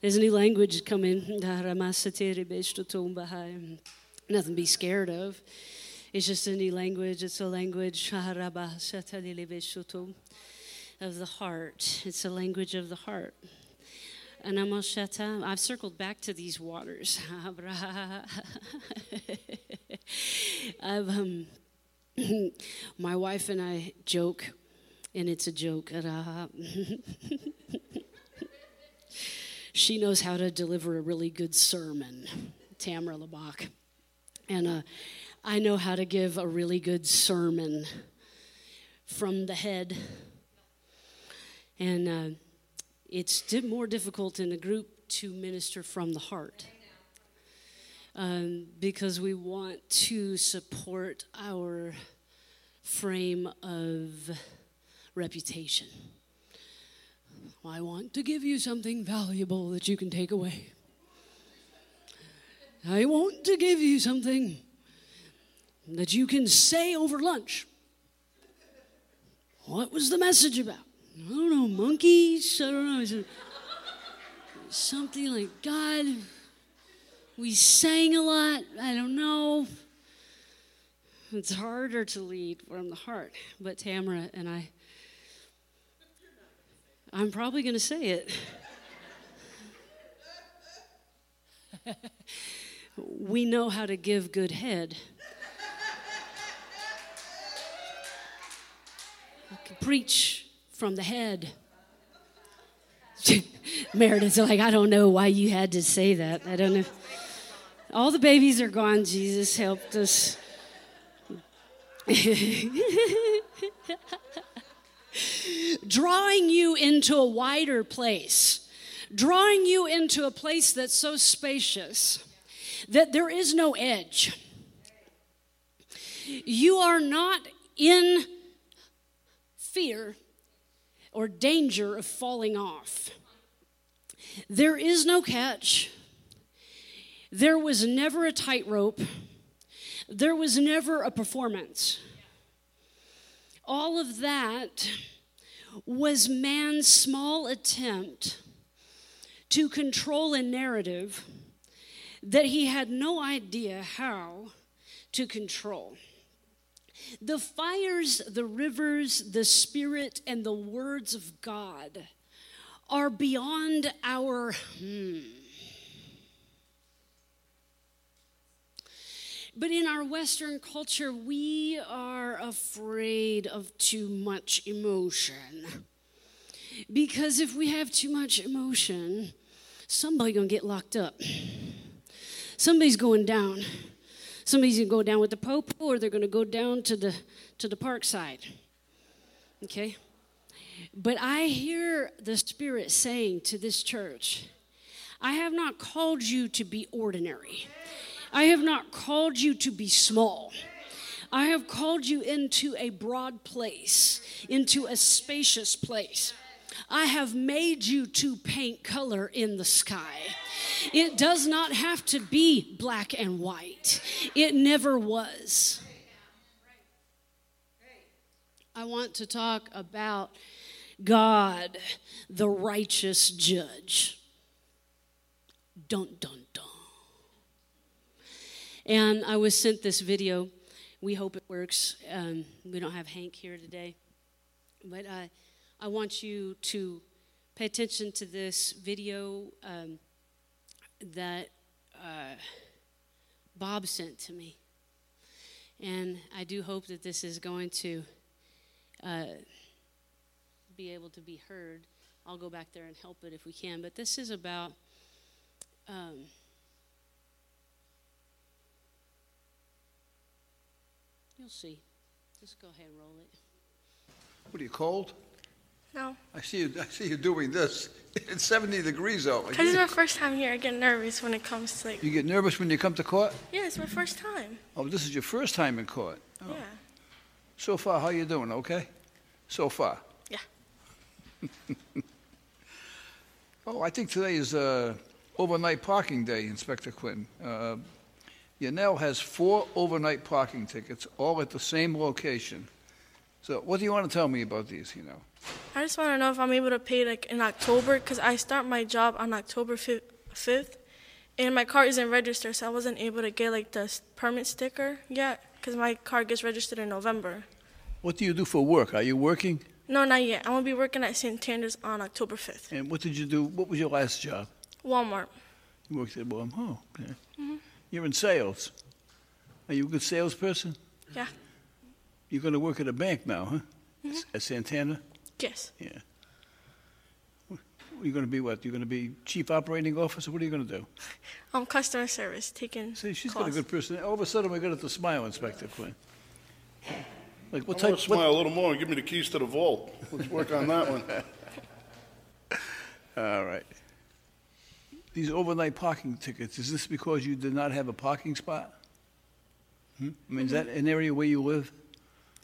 There's a new language coming. Nothing to be scared of. It's just a new language. It's a language of the heart. It's a language of the heart. Anamoshata. I've circled back to these waters. Um, my wife and I joke, and it's a joke. she knows how to deliver a really good sermon, Tamara Labach. And uh, I know how to give a really good sermon from the head. And uh, it's more difficult in a group to minister from the heart. Um, because we want to support our frame of reputation. I want to give you something valuable that you can take away. I want to give you something that you can say over lunch. What was the message about? I don't know, monkeys? I don't know. Something like God. We sang a lot. I don't know. It's harder to lead from the heart. But Tamara and I, I'm probably going to say it. we know how to give good head. preach from the head. Meredith's like, I don't know why you had to say that. I don't know. All the babies are gone. Jesus helped us. drawing you into a wider place, drawing you into a place that's so spacious that there is no edge. You are not in fear or danger of falling off. There is no catch. There was never a tightrope. There was never a performance. All of that was man's small attempt to control a narrative that he had no idea how to control. The fires, the rivers, the spirit, and the words of God are beyond our. Hmm. But in our Western culture, we are afraid of too much emotion. Because if we have too much emotion, somebody's gonna get locked up. Somebody's going down. Somebody's gonna go down with the Pope, or they're gonna go down to the to the park side. Okay? But I hear the Spirit saying to this church, I have not called you to be ordinary. I have not called you to be small. I have called you into a broad place, into a spacious place. I have made you to paint color in the sky. It does not have to be black and white, it never was. I want to talk about God, the righteous judge. Dun, dun, dun. And I was sent this video. We hope it works. Um, we don't have Hank here today. But uh, I want you to pay attention to this video um, that uh, Bob sent to me. And I do hope that this is going to uh, be able to be heard. I'll go back there and help it if we can. But this is about. Um, You'll see. Just go ahead and roll it. What are you cold? No. I see you. I see you doing this. It's 70 degrees out. Because it's my first time here. I get nervous when it comes to like. You get nervous when you come to court? Yeah, it's my first time. Oh, this is your first time in court. Oh. Yeah. So far, how you doing? Okay. So far. Yeah. Oh, I think today is uh, overnight parking day, Inspector Quinn. Uh, Yanel has four overnight parking tickets, all at the same location. So what do you want to tell me about these, you know? I just want to know if I'm able to pay like in October because I start my job on October 5th, and my car isn't registered, so I wasn't able to get like the permit sticker yet because my car gets registered in November. What do you do for work? Are you working? No, not yet. I'm gonna be working at Santander's on October 5th. And what did you do? What was your last job? Walmart. You worked at Walmart. Oh, okay. Mm-hmm. You're in sales. Are you a good salesperson? Yeah. You're going to work at a bank now, huh? S- At Santana? Yes. Yeah. You're going to be what? You're going to be chief operating officer? What are you going to do? Um, customer service, taking See, she's got a good person. All of a sudden, we got to smile, Inspector Quinn. Like, what I type? want to what- smile a little more and give me the keys to the vault. Let's work on that one. All right. These overnight parking tickets, is this because you did not have a parking spot? Hmm? I mean, is that an area where you live?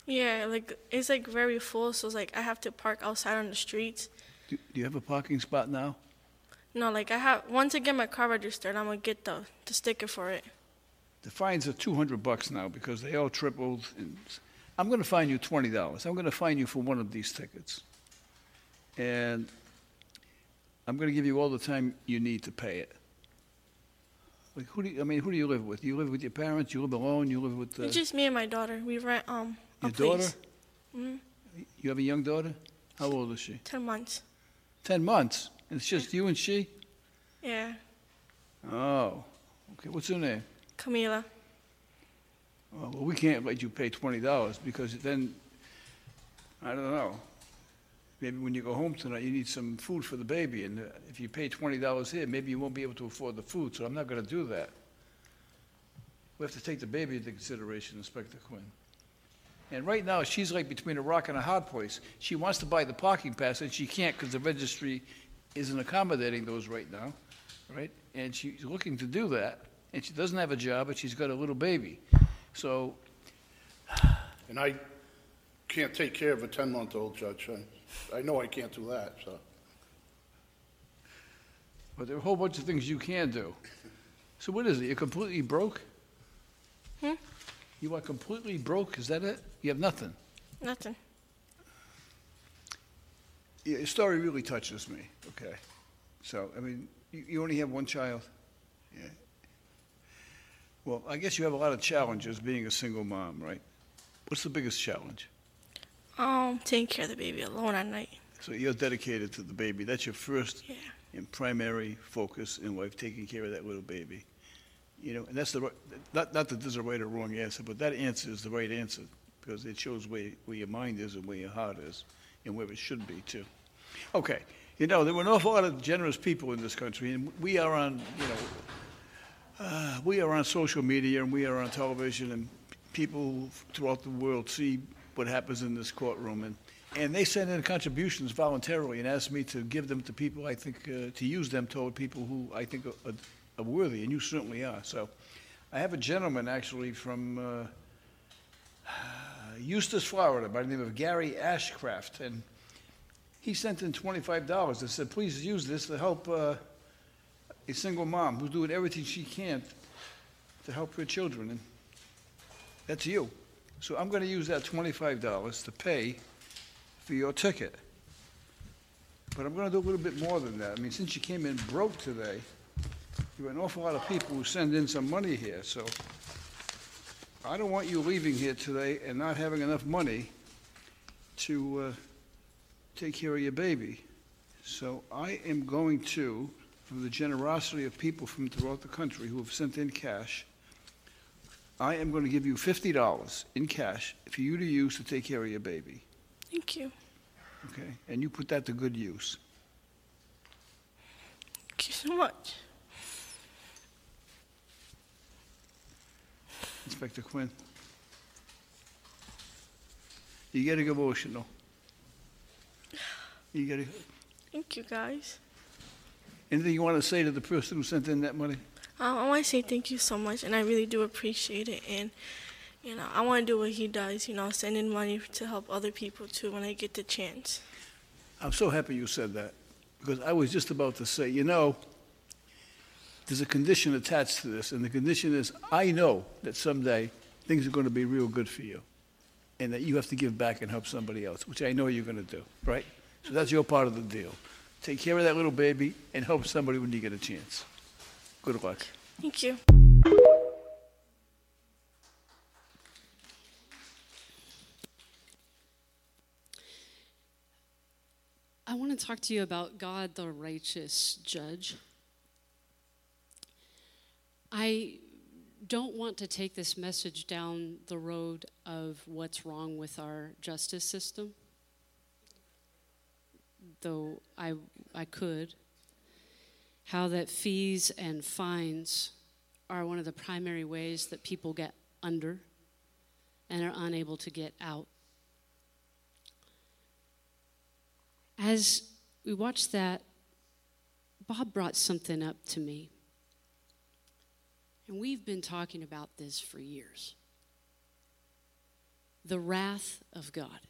Yeah, like it's like very full, so it's like I have to park outside on the streets. Do do you have a parking spot now? No, like I have once I get my car registered, I'm gonna get the the sticker for it. The fines are two hundred bucks now because they all tripled. and I'm gonna fine you twenty dollars. I'm gonna fine you for one of these tickets. And I'm gonna give you all the time you need to pay it. Like, who do you, I mean, who do you live with? You live with your parents? You live alone? You live with, uh, It's just me and my daughter. We rent um your daughter? place. Mhm. You have a young daughter? How old is she? Ten months. Ten months? And it's just you and she? Yeah, Oh, okay. What's her name? Camila. Oh, Well, we can't let you pay twenty dollars because then, I don't know. Maybe when you go home tonight, you need some food for the baby, and uh, if you pay twenty dollars here, maybe you won't be able to afford the food, so I'm not gonna do that. We have to take the baby into consideration, Inspector Quinn. And right now, she's like between a rock and a hard place. She wants to buy the parking pass, and she can't because the registry isn't accommodating those right now, right? And she's looking to do that, and she doesn't have a job, but she's got a little baby. So, And I can't take care of a 10-month-old, Judge. I, I know I can't do that, so. but there are a whole bunch of things you can do. So what is it? You're completely broke? Hmm? You are completely broke? Is that it? You have nothing? Nothing. Yeah, Your story really touches me, okay? So, I mean, you, you only have one child? Yeah. Well, I guess you have a lot of challenges being a single mom, right? What's the biggest challenge? Um, taking care of the baby alone at night. So you're dedicated to the baby. That's your first Yeah. and primary focus in life, taking care of that little baby. You know, and that's the, ri- not, not that there's a right or wrong answer, but that answer is the right answer because it shows where, where your mind is and where your heart is and where it should be too. Okay, you know, there were an awful lot of generous people in this country and we are on, you know, uh, we are on social media and we are on television and people throughout the world see what happens in this courtroom and, and they send in contributions voluntarily and ask me to give them to people I think, uh, to use them toward people who I think are, are- worthy, and you certainly are. So I have a gentleman actually from uh, Eustis, Florida, by the name of Gary Ashcraft, and he sent in twenty-five dollars and said, please use this to help uh, a single mom who's doing everything she can to help her children, and that's you. So I'm gonna use that twenty-five dollars to pay for your ticket. But I'm gonna do a little bit more than that. I mean, since you came in broke today, are an awful lot of people who send in some money here, so I don't want you leaving here today and not having enough money to uh, take care of your baby. So I am going to, from the generosity of people from throughout the country who have sent in cash, I am going to give you fifty dollars in cash for you to use to take care of your baby, Thank you. okay? And you put that to good use. Thank you so much. Inspector Quinn. You getting emotional? You getting, Thank you, guys. anything you want to say to the person who sent in that money? Um, I want to say thank you so much, and I really do appreciate it. And you know, I want to do what he does. You know, send in money to help other people too when I get the chance. I'm so happy you said that, because I was just about to say, you know, there's a condition attached to this, and the condition is I know that someday things are going to be real good for you, and that you have to give back and help somebody else, which I know you're going to do, right? So that's your part of the deal. Take care of that little baby and help somebody when you get a chance. Good luck. Thank you. I want to talk to you about God, the righteous judge. I don't want to take this message down the road of what's wrong with our justice system, though I, I could. How that fees and fines are one of the primary ways that people get under and are unable to get out. As we watched that, Bob brought something up to me. And we've been talking about this for years the wrath of God,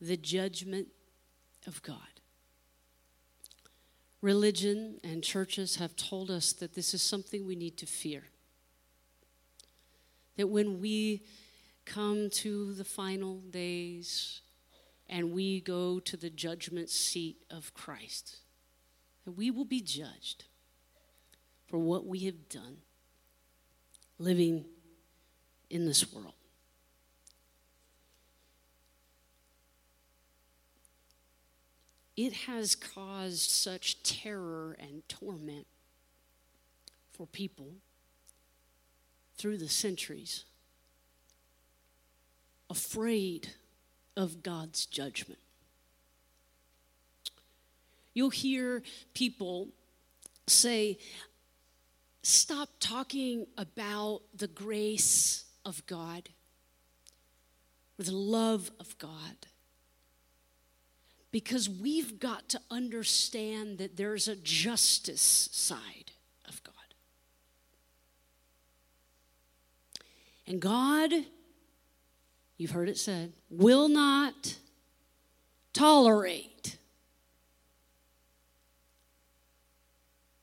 the judgment of God. Religion and churches have told us that this is something we need to fear. That when we come to the final days and we go to the judgment seat of Christ, that we will be judged for what we have done living in this world. It has caused such terror and torment for people through the centuries, afraid of God's judgment. You'll hear people say, Stop talking about the grace of God or the love of God. Because we've got to understand that there's a justice side of God. And God, you've heard it said, will not tolerate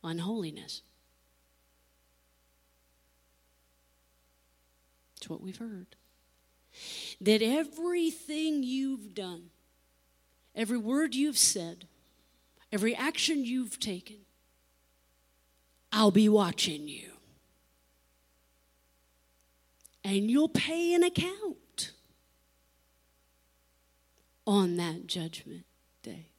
unholiness. What we've heard. That everything you've done, every word you've said, every action you've taken, I'll be watching you. And you'll pay an account on that judgment day.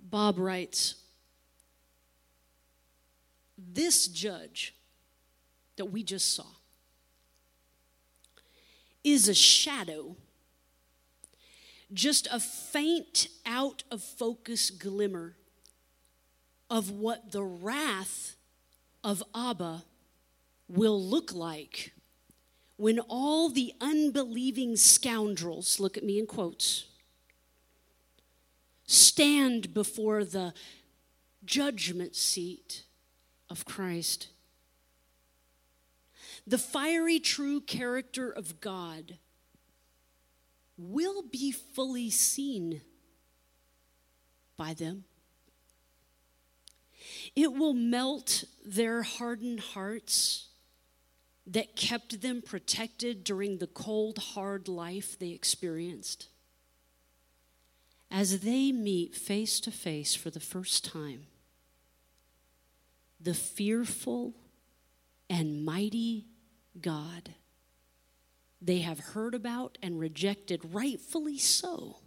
Bob writes, this judge that we just saw is a shadow, just a faint, out of focus glimmer of what the wrath of Abba will look like when all the unbelieving scoundrels, look at me in quotes, stand before the judgment seat of Christ. The fiery, true character of God will be fully seen by them. It will melt their hardened hearts that kept them protected during the cold, hard life they experienced. As they meet face to face for the first time, the fearful and mighty God they have heard about and rejected, rightfully so.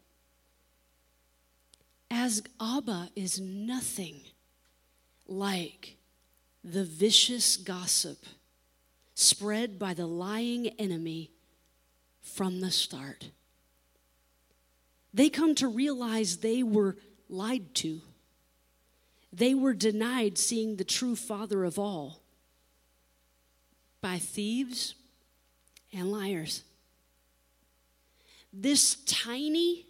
As Abba is nothing like the vicious gossip spread by the lying enemy from the start. They come to realize they were lied to they were denied seeing the true Father of all by thieves and liars. This tiny,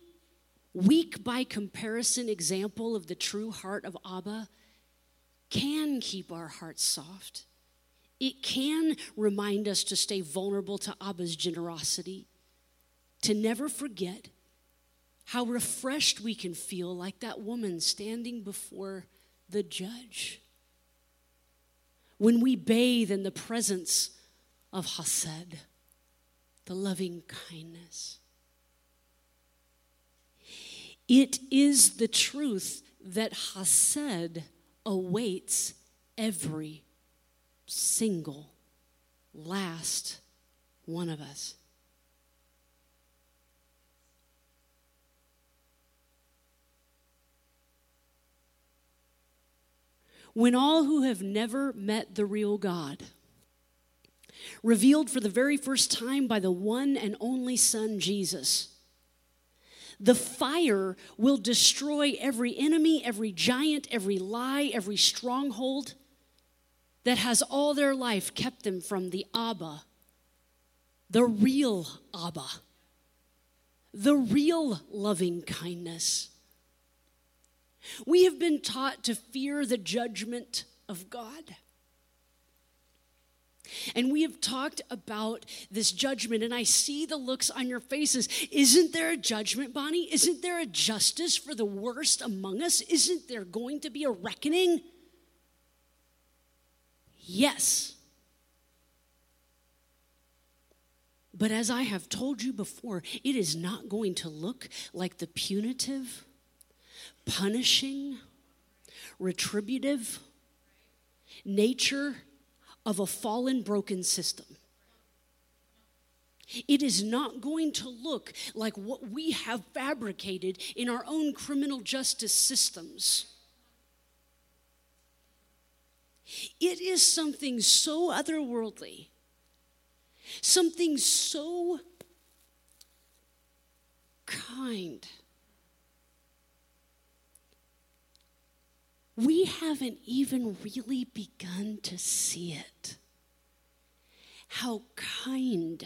weak by comparison example of the true heart of Abba can keep our hearts soft. It can remind us to stay vulnerable to Abba's generosity, to never forget how refreshed we can feel, like that woman standing before the judge. When we bathe in the presence of Hesed, the loving kindness. It is the truth that Hesed awaits every single last one of us. When all who have never met the real God, revealed for the very first time by the one and only Son, Jesus, the fire will destroy every enemy, every giant, every lie, every stronghold that has all their life kept them from the Abba, the real Abba, the real loving kindness. We have been taught to fear the judgment of God. And we have talked about this judgment, and I see the looks on your faces. Isn't there a judgment, Bonnie? Isn't there a justice for the worst among us? Isn't there going to be a reckoning? Yes. But as I have told you before, it is not going to look like the punitive, punishing, retributive nature of a fallen, broken system. It is not going to look like what we have fabricated in our own criminal justice systems. It is something so otherworldly, something so kind. We haven't even really begun to see it. How kind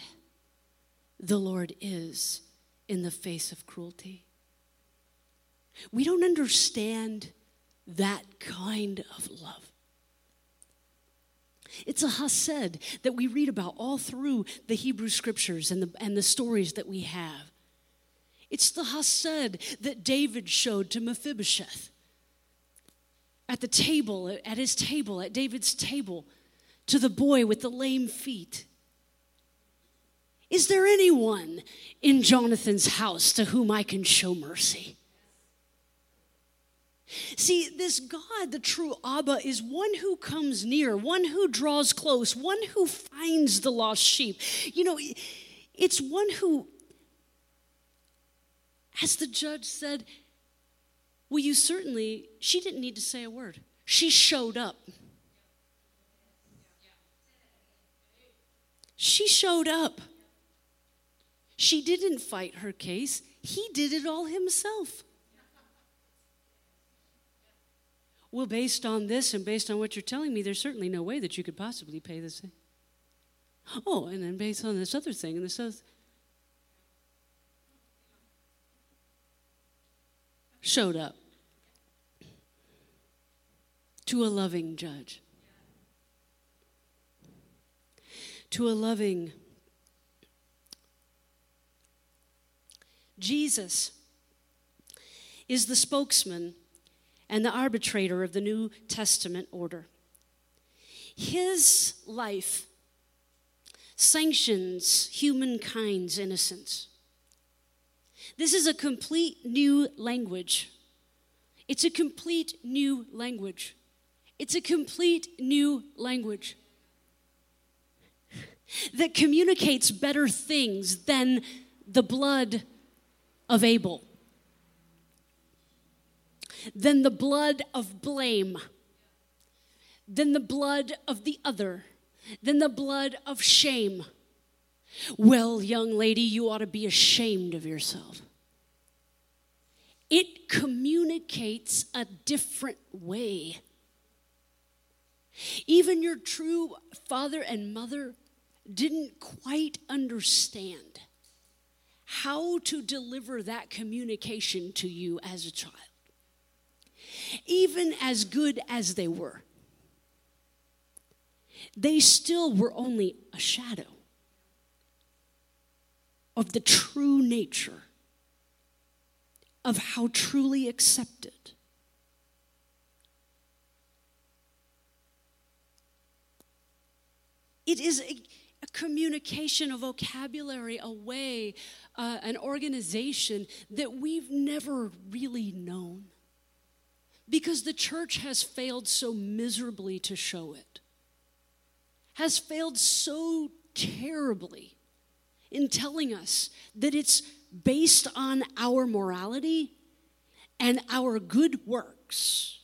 the Lord is in the face of cruelty. We don't understand that kind of love. It's a hesed that we read about all through the Hebrew scriptures and the, and the stories that we have. It's the hesed that David showed to Mephibosheth at the table, at his table, at David's table, to the boy with the lame feet. Is there anyone in Jonathan's house to whom I can show mercy? See, this God, the true Abba, is one who comes near, one who draws close, one who finds the lost sheep. You know, it's one who, as the judge said, well, you certainly, she didn't need to say a word. She showed up. She showed up. She didn't fight her case, he did it all himself. Well, based on this and based on what you're telling me, there's certainly no way that you could possibly pay this. Oh, and then based on this other thing and this other. Showed up to a loving judge, to a loving Jesus is the spokesman and the arbitrator of the New Testament order. His life sanctions humankind's innocence. This is a complete new language. It's a complete new language. It's a complete new language that communicates better things than the blood of Abel than the blood of blame, than the blood of the other, than the blood of shame. Well, young lady, you ought to be ashamed of yourself. It communicates a different way. Even your true father and mother didn't quite understand how to deliver that communication to you as a child even as good as they were, they still were only a shadow of the true nature of how truly accepted. It is a, a communication, a vocabulary, a way, uh, an organization that we've never really known because the church has failed so miserably to show it, has failed so terribly in telling us that it's based on our morality and our good works.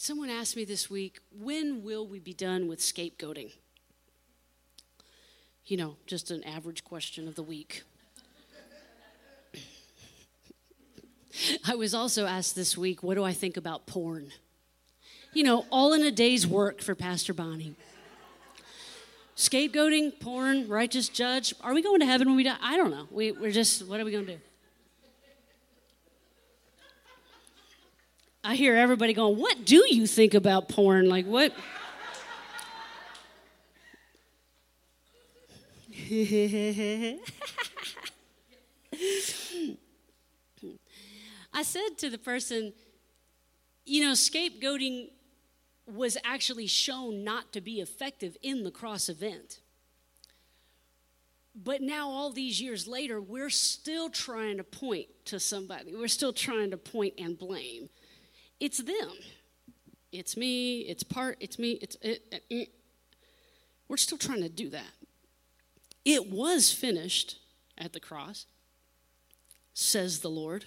Someone asked me this week, when will we be done with scapegoating? You know, just an average question of the week. I was also asked this week, what do I think about porn? You know, all in a day's work for Pastor Bonnie. Scapegoating, porn, righteous judge. Are we going to heaven when we die? I don't know. We, we're just, what are we going to do? I hear everybody going, What do you think about porn? Like, what? I said to the person, you know, scapegoating was actually shown not to be effective in the cross event. But now, all these years later, we're still trying to point to somebody. We're still trying to point and blame. It's them. It's me. It's part. It's me. It's it, it, it. We're still trying to do that. It was finished at the cross, says the Lord.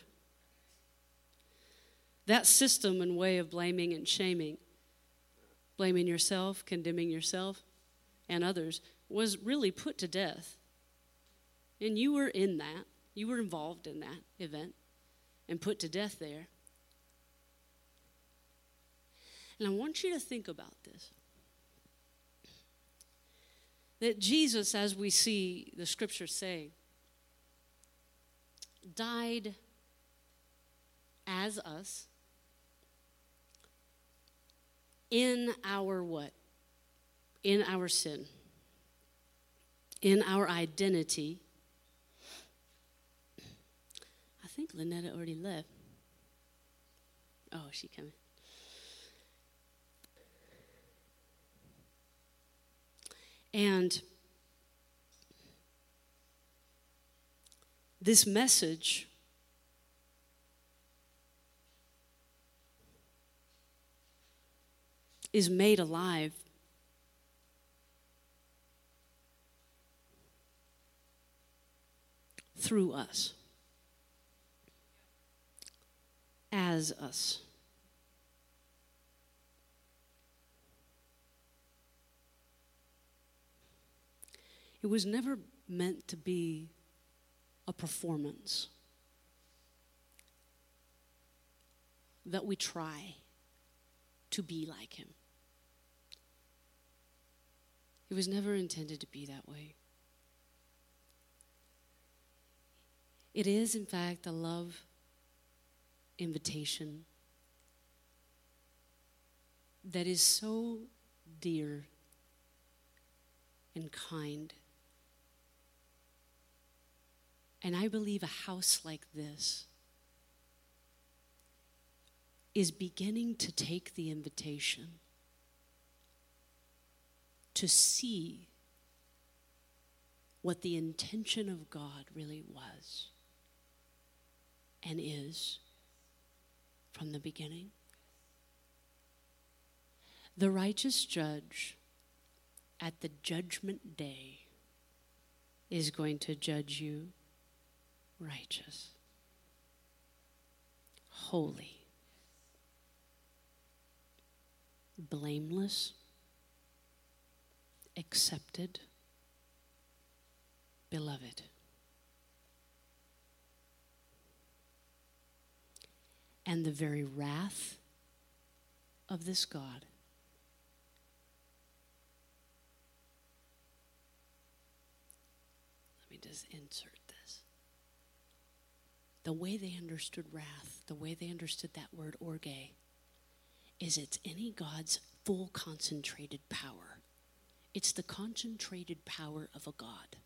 That system and way of blaming and shaming, blaming yourself, condemning yourself and others, was really put to death. And you were in that. You were involved in that event and put to death there. And I want you to think about this. That Jesus, as we see the scriptures say, died as us in our what? In our sin, in our identity. I think Lynetta already left. Oh, she coming. And this message is made alive through us, as us. It was never meant to be a performance that we try to be like Him. It was never intended to be that way. It is, in fact, a love invitation that is so dear and kind and I believe a house like this is beginning to take the invitation to see what the intention of God really was and is from the beginning. The righteous judge at the judgment day is going to judge you righteous, holy, blameless, accepted, beloved. And the very wrath of this God let me just insert the way they understood wrath, the way they understood that word orge, is it's any God's full concentrated power. It's the concentrated power of a God.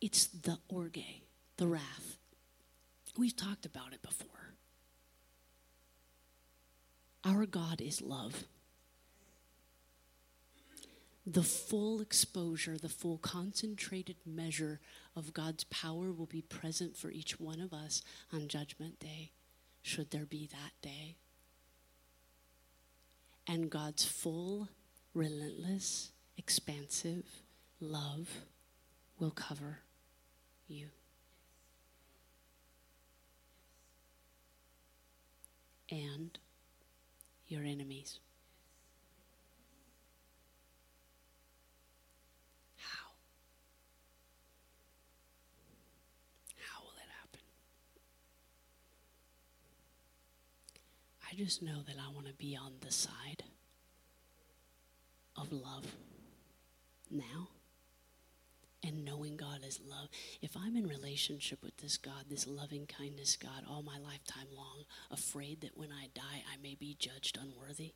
It's the orge, the wrath. We've talked about it before. Our God is love. The full exposure, the full concentrated measure of God's power will be present for each one of us on Judgment Day, should there be that day. And God's full, relentless, expansive love will cover you. And your enemies. How? How will it happen? I just know that I want to be on the side of love now and knowing God as love. If I'm in relationship with this God, this loving kindness God, all my lifetime long, afraid that when I die I may be judged unworthy,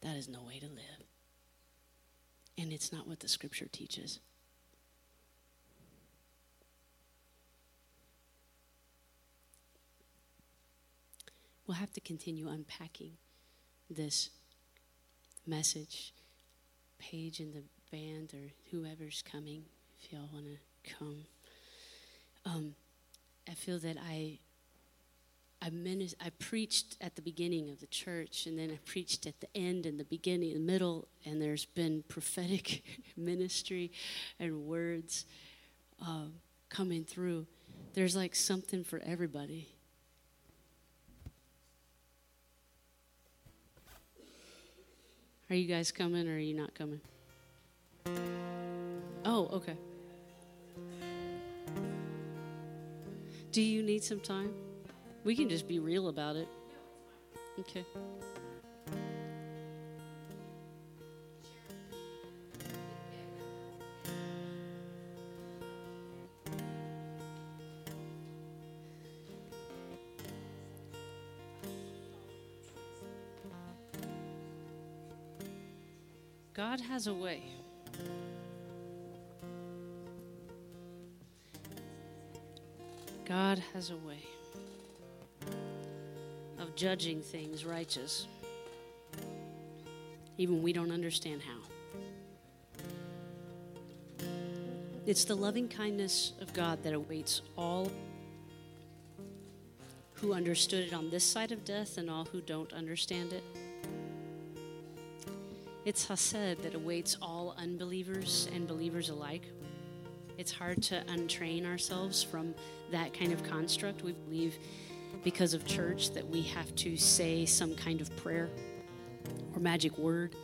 that is no way to live. And it's not what the scripture teaches. We'll have to continue unpacking this message. Paige and the band or whoever's coming if y'all want to come. Um, I feel that I I, I preached at the beginning of the church, and then I preached at the end and the beginning, the middle, and there's been prophetic ministry and words uh, coming through. There's like something for everybody. Are you guys coming or are you not coming? Oh, okay. Do you need some time? We can just be real about it. Okay. God has a way. God has a way of judging things righteous, even we don't understand how. It's the loving kindness of God that awaits all who understood it on this side of death and all who don't understand it. It's Hesed that awaits all unbelievers and believers alike. It's hard to untrain ourselves from that kind of construct. We believe because of church that we have to say some kind of prayer or magic word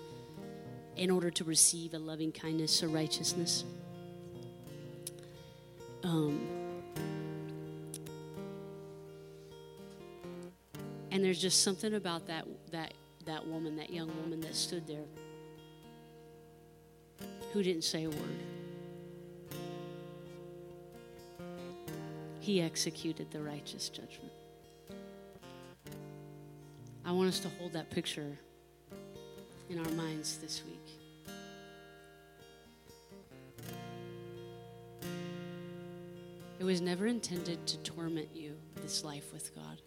in order to receive a loving kindness or righteousness. Um, and there's just something about that that that woman, that young woman that stood there, who didn't say a word. He executed the righteous judgment. I want us to hold that picture in our minds this week. It was never intended to torment you, this life with God.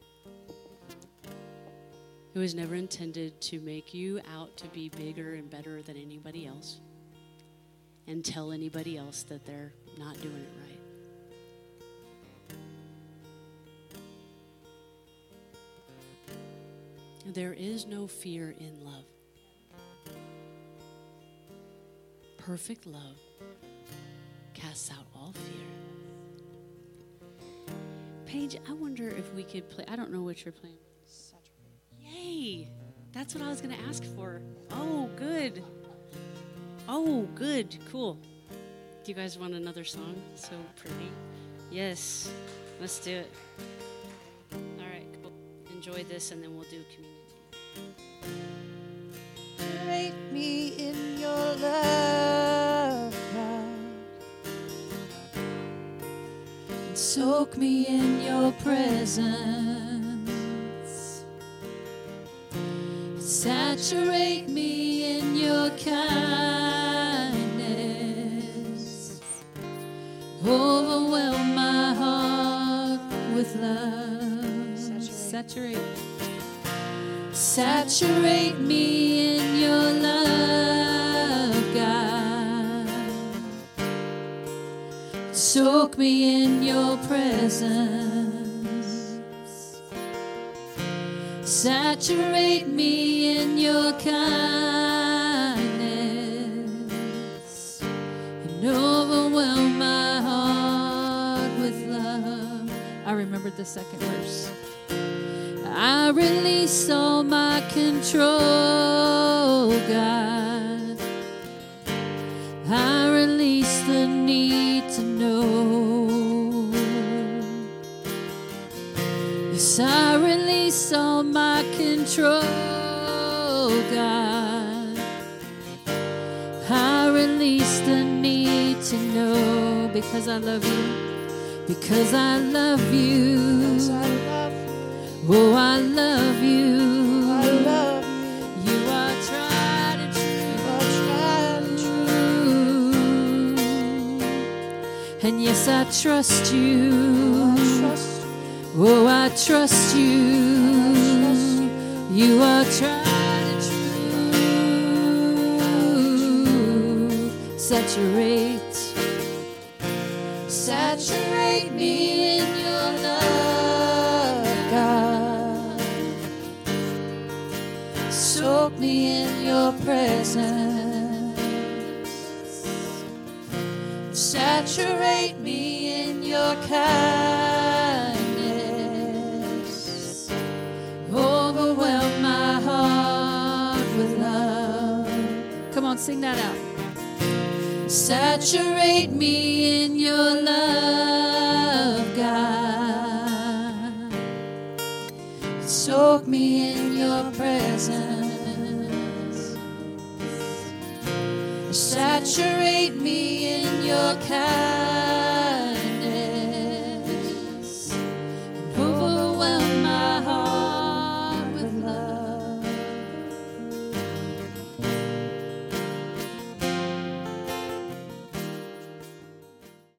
It was never intended to make you out to be bigger and better than anybody else and tell anybody else that they're not doing it right. There is no fear in love. Perfect love casts out all fear. Paige, I wonder if we could play. I don't know what you're playing. Yay! That's what I was going to ask for. Oh, good. Oh, good. Cool. Do you guys want another song? So pretty. Yes. Let's do it. All right, cool. Enjoy this and then we'll do communion. Drape me in your love, God. Soak me in your presence. Saturate me in your kindness. Overwhelm my heart with love. Saturate. Saturate me in your love, God. Soak me in your presence. Saturate me in your kindness and overwhelm remembered the second verse. I release all my control, God. I release the need to know. Yes, I release all my control, God. I release the need to know because I love you. Because I love you. Oh, I love you. I love you. You are tried and true. and yes, I trust you. Oh, I trust you. trust You are tried and true. Saturate. Saturate me in your love, God. Soak me in your presence. Saturate me in your kindness. Overwhelm my heart with love. Come on, sing that out. Saturate me in your love, God. Soak me in your presence. Saturate me in your kindness.